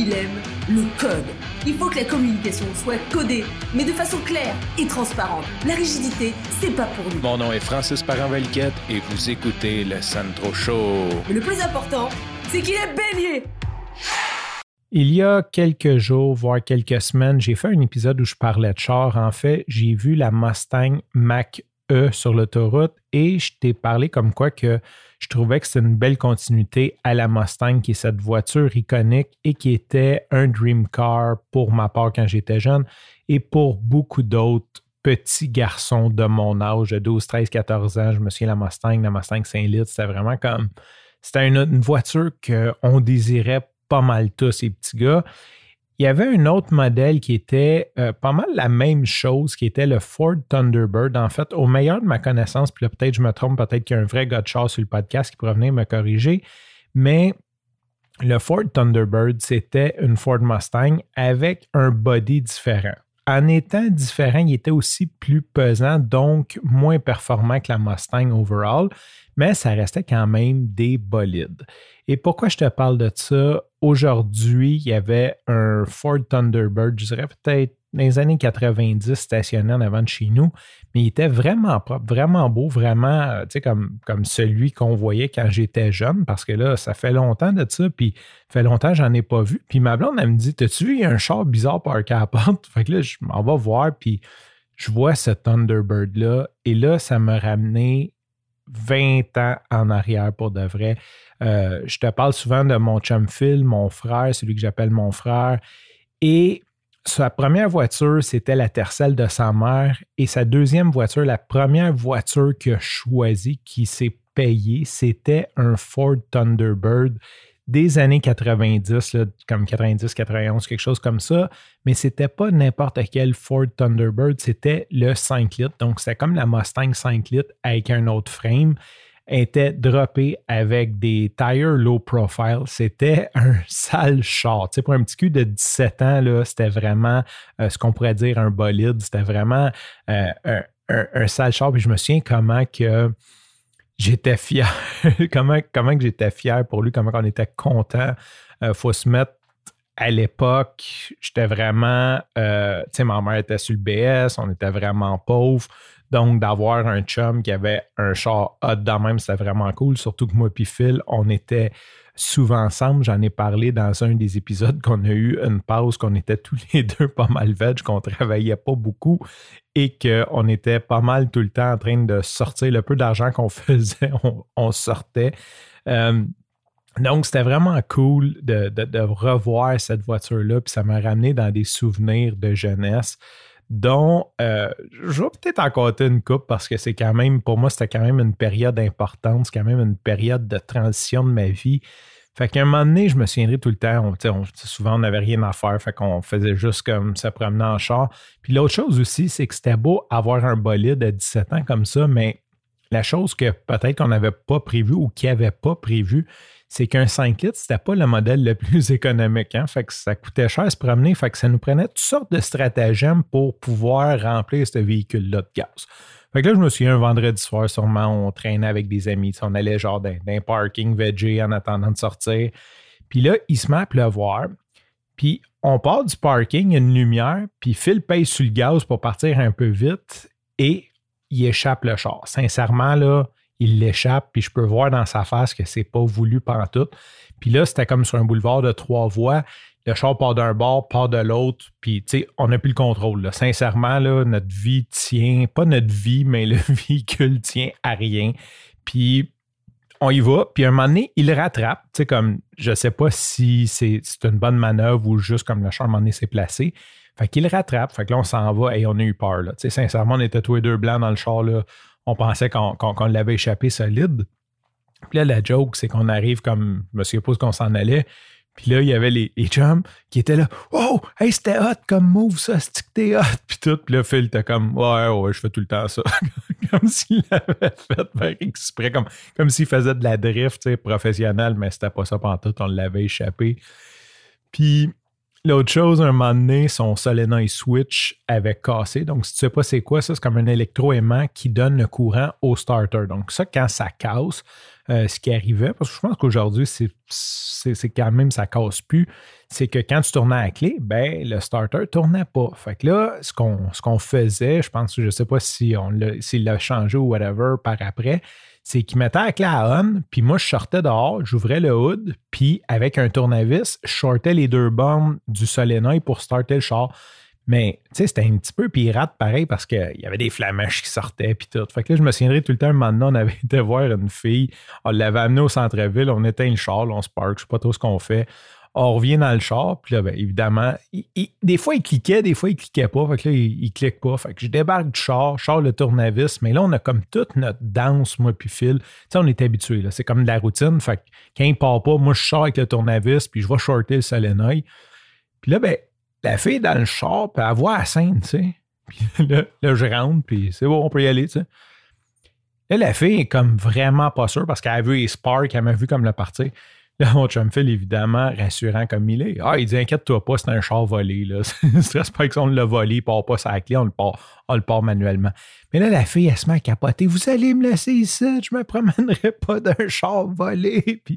il aime le code. Il faut que la communication soit codée, mais de façon claire et transparente. La rigidité, c'est pas pour nous. Mon nom est Francis parent et vous écoutez le Sandro Show. Mais le plus important, c'est qu'il est bélier. Il y a quelques jours, voire quelques semaines, j'ai fait un épisode où je parlais de char. En fait, j'ai vu la Mustang Mach E sur l'autoroute et je t'ai parlé comme quoi que je trouvais que c'était une belle continuité à la Mustang, qui est cette voiture iconique et qui était un dream car pour ma part quand j'étais jeune et pour beaucoup d'autres petits garçons de mon âge, de 12, 13, 14 ans. Je me souviens, la Mustang, la Mustang 5 litres, c'était vraiment comme. C'était une, une voiture qu'on désirait pas mal tous, ces petits gars. Il y avait un autre modèle qui était euh, pas mal la même chose, qui était le Ford Thunderbird. En fait, au meilleur de ma connaissance, puis là, peut-être je me trompe, peut-être qu'il y a un vrai gars de sur le podcast qui pourrait venir me corriger, mais le Ford Thunderbird, c'était une Ford Mustang avec un body différent. En étant différent, il était aussi plus pesant, donc moins performant que la Mustang overall, mais ça restait quand même des bolides. Et pourquoi je te parle de ça? Aujourd'hui, il y avait un Ford Thunderbird, je dirais peut-être dans les années 90 stationné en avant de chez nous, mais il était vraiment propre, vraiment beau, vraiment, euh, comme, comme celui qu'on voyait quand j'étais jeune, parce que là, ça fait longtemps de ça, puis fait longtemps que j'en ai pas vu. Puis ma blonde, elle me dit T'as-tu vu, il y a un char bizarre parké à la porte? Fait que là, je m'en vais voir, puis je vois ce Thunderbird-là, et là, ça m'a ramené 20 ans en arrière pour de vrai. Euh, je te parle souvent de mon chum Phil, mon frère, celui que j'appelle mon frère. Et sa première voiture, c'était la Tercel de sa mère. Et sa deuxième voiture, la première voiture qu'il a choisie, qui s'est payée, c'était un Ford Thunderbird des années 90, comme 90, 91, quelque chose comme ça. Mais c'était pas n'importe quel Ford Thunderbird, c'était le 5 litres. Donc, c'était comme la Mustang 5 litres avec un autre frame était droppé avec des tires low profile. C'était un sale char. Tu sais, pour un petit cul de 17 ans, c'était vraiment euh, ce qu'on pourrait dire un bolide. C'était vraiment euh, un, sale char. Puis je me souviens comment que j'étais fier. comment, comment que j'étais fier pour lui, comment on était content. Il euh, faut se mettre à l'époque, j'étais vraiment, tu sais, ma mère était sur le BS, on était vraiment pauvres. Donc, d'avoir un chum qui avait un char hot dans même, c'était vraiment cool. Surtout que moi et Phil, on était souvent ensemble. J'en ai parlé dans un des épisodes qu'on a eu une pause, qu'on était tous les deux pas mal veg, qu'on travaillait pas beaucoup et qu'on était pas mal tout le temps en train de sortir le peu d'argent qu'on faisait, on, sortait. Euh, donc, c'était vraiment cool de, de, revoir cette voiture-là, puis ça m'a ramené dans des souvenirs de jeunesse dont euh, je vais peut-être en compter une coupe parce que c'est quand même, pour moi, c'était quand même une période importante, c'est quand même une période de transition de ma vie. Fait qu'à un moment donné, je me souviendrai tout le temps, on, souvent on n'avait rien à faire, fait qu'on faisait juste comme se promener en char. Puis l'autre chose aussi, c'est que c'était beau avoir un bolide à 17 ans comme ça, mais la chose que peut-être qu'on n'avait pas prévu ou qui n'avait pas prévu, c'est qu'un 5 litres, c'était pas le modèle le plus économique. Hein? Fait que ça coûtait cher à se promener. Fait que ça nous prenait toutes sortes de stratagèmes pour pouvoir remplir ce véhicule-là de gaz. Fait que là, je me souviens un vendredi soir, sûrement, on traînait avec des amis. On allait genre dans, un parking VG en attendant de sortir. Puis là, il se met à pleuvoir. Puis on part du parking, il y a une lumière, puis Phil paye sur le gaz pour partir un peu vite et il échappe le char. Sincèrement, là, il l'échappe, puis je peux voir dans sa face que c'est pas voulu tout. Puis là, c'était comme sur un boulevard de trois voies. Le char part d'un bord, part de l'autre, puis tu sais, on n'a plus le contrôle. Sincèrement, notre vie tient, pas notre vie, mais le véhicule tient à rien. Puis on y va, puis à un moment donné, il rattrape. Tu sais, comme, je sais pas si c'est une bonne manœuvre ou juste comme le char à un moment donné s'est placé. Fait qu'il rattrape, fait que là, on s'en va et on a eu peur. Tu sais, sincèrement, on était tous les deux blancs dans le char. Là on pensait qu'on l'avait échappé solide. Puis là, la joke, c'est qu'on arrive comme, je me pas qu'on s'en allait. Puis là, il y avait les, les chums qui étaient là. Oh, hey, c'était hot comme move, ça, que t'es hot. Puis tout. Puis là, Phil était comme, ouais, ouais, je fais tout le temps ça. comme s'il l'avait fait par exprès, comme, comme s'il faisait de la drift, professionnelle, mais c'était pas ça pendant tout. On l'avait échappé. Puis L'autre chose, un moment donné, son solenoid switch avait cassé. Donc, si tu sais pas c'est quoi, ça, c'est comme un électroaimant qui donne le courant au starter. Donc, ça, quand ça casse, euh, ce qui arrivait, parce que je pense qu'aujourd'hui, c'est quand même, ça casse plus, c'est que quand tu tournais à la clé, ben, le starter tournait pas. Fait que là, ce qu'on faisait, je pense, je sais pas si on s'il l'a changé ou whatever par après, c'est qu'il mettait la clé puis moi, je sortais dehors, j'ouvrais le hood, puis avec un tournevis, je shortais les deux bornes du solénoïde pour starter le char. Mais, tu sais, c'était un petit peu pirate pareil parce qu'il y avait des flamèches qui sortaient, puis tout. Fait que là, je me souviendrai tout le temps, maintenant, on avait été voir une fille, on l'avait amenée au centre-ville, on éteint le char, on se park, je sais pas trop ce qu'on fait. On revient dans le char, puis là, ben, évidemment, des fois, il cliquait, des fois, il cliquait pas. Fait que là, il, clique pas. Fait que je débarque du char, char le tournevis, mais là, on a comme toute notre danse, moi, puis Phil. Tu sais, on est habitué, là. C'est comme de la routine. Fait que quand il part pas, moi, je sors avec le tournevis, puis je vais shorter le solénoïde. Puis là, ben, la fille est dans le char, puis elle voit la scène, tu sais. Puis là, je rentre, puis c'est bon, on peut y aller, tu sais. Là, la fille est comme vraiment pas sûre parce qu'elle a vu les Spark, elle m'a vu comme le partir. Là, mon chum Phil, évidemment, rassurant comme il est. Ah, il dit Inquiète-toi pas, c'est un char volé. Là. Stress pas que on l'a volé, il part pas sa clé, on le part, on le manuellement. Mais là, la fille, elle se met à capoter. Vous allez me laisser ici, je me promènerai pas d'un char volé. Puis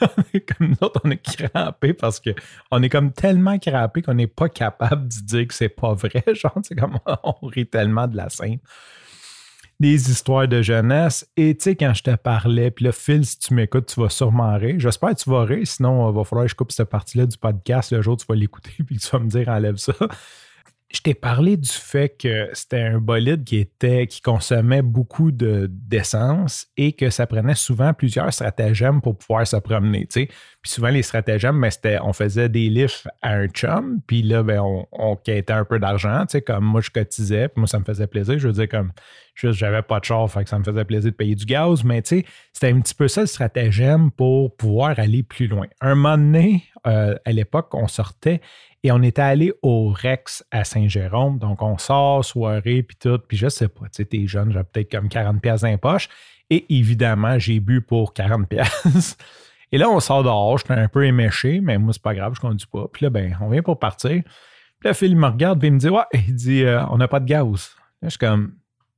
on comme nous autres, on est crampés parce qu'on est comme tellement crampés qu'on n'est pas capable de dire que c'est pas vrai. Genre, c'est comme on rit tellement de la scène des histoires de jeunesse. Et tu sais, quand je te parlais, puis là, Phil, si tu m'écoutes, tu vas sûrement rire. J'espère que tu vas rire, sinon, il va falloir que je coupe cette partie-là du podcast. Le jour, tu vas l'écouter, puis tu vas me dire, enlève ça je t'ai parlé du fait que c'était un bolide qui était qui consommait beaucoup d'essence et que ça prenait souvent plusieurs stratagèmes pour pouvoir se promener. Puis souvent, les stratagèmes, ben, c'était on faisait des lifts à un chum, puis là, ben, on, on quittait un peu d'argent. Comme moi, je cotisais, puis moi, ça me faisait plaisir. Je veux dire, comme juste, j'avais pas de char, fait que ça me faisait plaisir de payer du gaz, mais c'était un petit peu ça le stratagème pour pouvoir aller plus loin. Un moment donné, euh, à l'époque, on sortait et on était allé au Rex à Saint-Jérôme. Donc, on sort, soirée, puis tout. Puis je sais pas, tu sais, t'es jeune, j'ai peut-être comme 40 pièces dans poche. Et évidemment, j'ai bu pour 40 pièces. Et là, on sort dehors, j'étais un peu éméché, mais moi, c'est pas grave, je conduis pas. Puis là, ben, on vient pour partir. Puis là, Phil me regarde, puis il me dit, ouais, il dit, euh, on n'a pas de gaz. Là, je suis comme,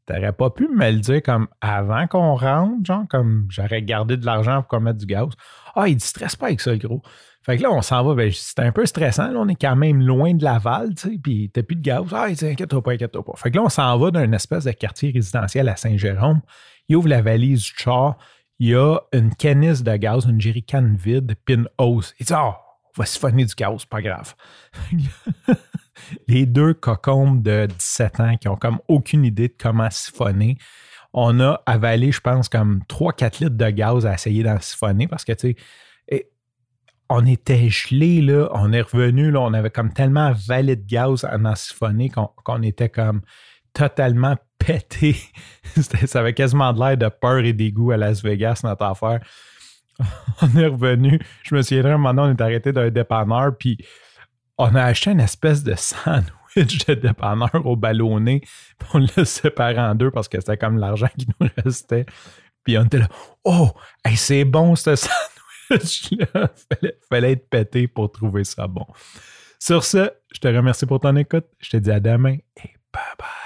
t'aurais pas pu me le dire comme avant qu'on rentre, genre, comme j'aurais gardé de l'argent pour qu'on mette du gaz. Ah, il dit, stresse pas avec ça, le gros. Fait que là, on s'en va. Ben, c'est un peu stressant. Là, on est quand même loin de Laval, tu sais, puis t'as plus de gaz. Ah, inquiète-toi pas, inquiète-toi pas. Fait que là, on s'en va d'un espèce de quartier résidentiel à Saint-Jérôme. Il ouvre la valise du char. Il y a une canisse de gaz, une jerrycan vide, pin hose. Il dit, ah, on va siphonner du gaz, pas grave. Les deux cocombes de 17 ans qui ont comme aucune idée de comment siphonner on a avalé, je pense, comme 3-4 litres de gaz à essayer d'en siphonner parce que, tu sais, on était gelé, là. On est revenu, là. On avait comme tellement avalé de gaz en siphonner qu'on était comme totalement pété. ça avait quasiment de l'air de peur et dégoût à Las Vegas, notre affaire. on est revenu. Je me souviendrai un moment on est arrêté d'un dépanneur, puis on a acheté une espèce de sandwich de dépanneur au ballonné, on l'a séparé en deux parce que c'était comme l'argent qui nous restait. Puis on était là, oh, c'est bon ce sandwich fallait, fallait être pété pour trouver ça bon. Sur ce, je te remercie pour ton écoute. Je te dis à demain et bye bye.